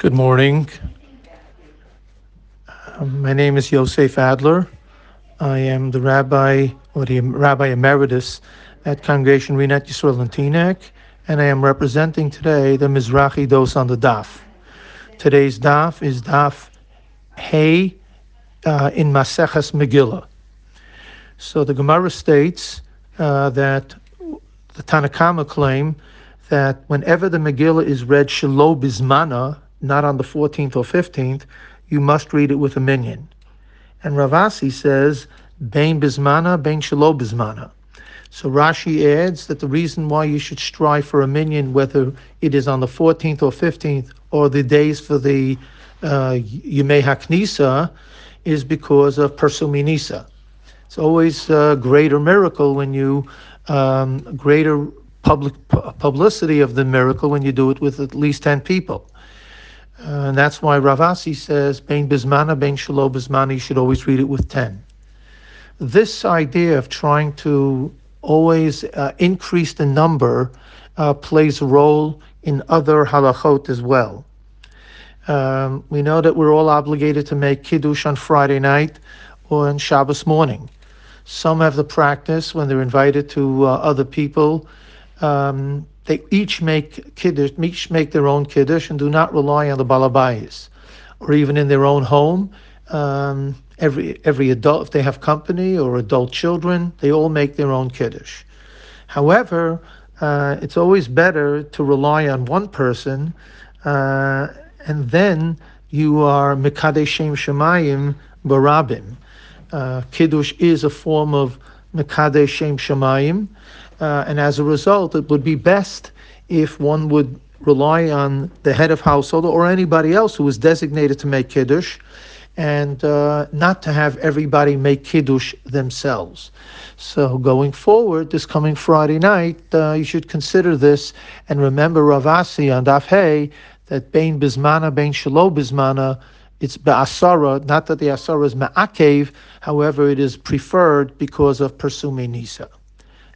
Good morning. Um, my name is Yosef Adler. I am the rabbi, or the rabbi emeritus at Congregation Rinat Yisrael in Teaneck, and I am representing today the Mizrahi Dos on the Daf. Today's Daf is Daf Hey uh, in Maseches Megillah. So the Gemara states uh, that the Tanna Kamma claim that whenever the Megillah is read Shelo Bismana, not on the 14th or 15th, you must read it with a minyan. And Rav Asi says, Bain Bismana, Bain Shelo Bismana. So Rashi adds that the reason why you should strive for a minyan, whether it is on the 14th or 15th, or the days for the uh, Yemei HaKnisa, is because of Persumi Nisa. It's always a greater miracle when you, um, greater public publicity of the miracle when you do it with at least 10 people. And that's why Rav Asi says, Bain Bismana, Bain Shelo Bismana, you should always read it with 10. This idea of trying to always uh, increase the number uh, plays a role in other halachot as well. Um, we know that we're all obligated to make kiddush on Friday night or on Shabbos morning. Some have the practice when they're invited to uh, other people. Um, they each make kiddush, each make their own kiddush, and do not rely on the balabais, or even in their own home. Um, every every adult, if they have company or adult children, they all make their own kiddush. However, uh, it's always better to rely on one person, uh, and then you are mekadeshem shemayim barabim. Uh, kiddush is a form of mekadeshem shemayim, uh, and as a result, it would be best if one would rely on the head of household or anybody else who is designated to make kiddush and uh, not to have everybody make kiddush themselves. So going forward, this coming Friday night, uh, you should consider this and remember Rav Asi on Daf Hey that Bain Bismana, Bain Shelo Bismana, it's Ba'asara, not that the Asara is Ma'akev, however, it is preferred because of Persumi Nisa.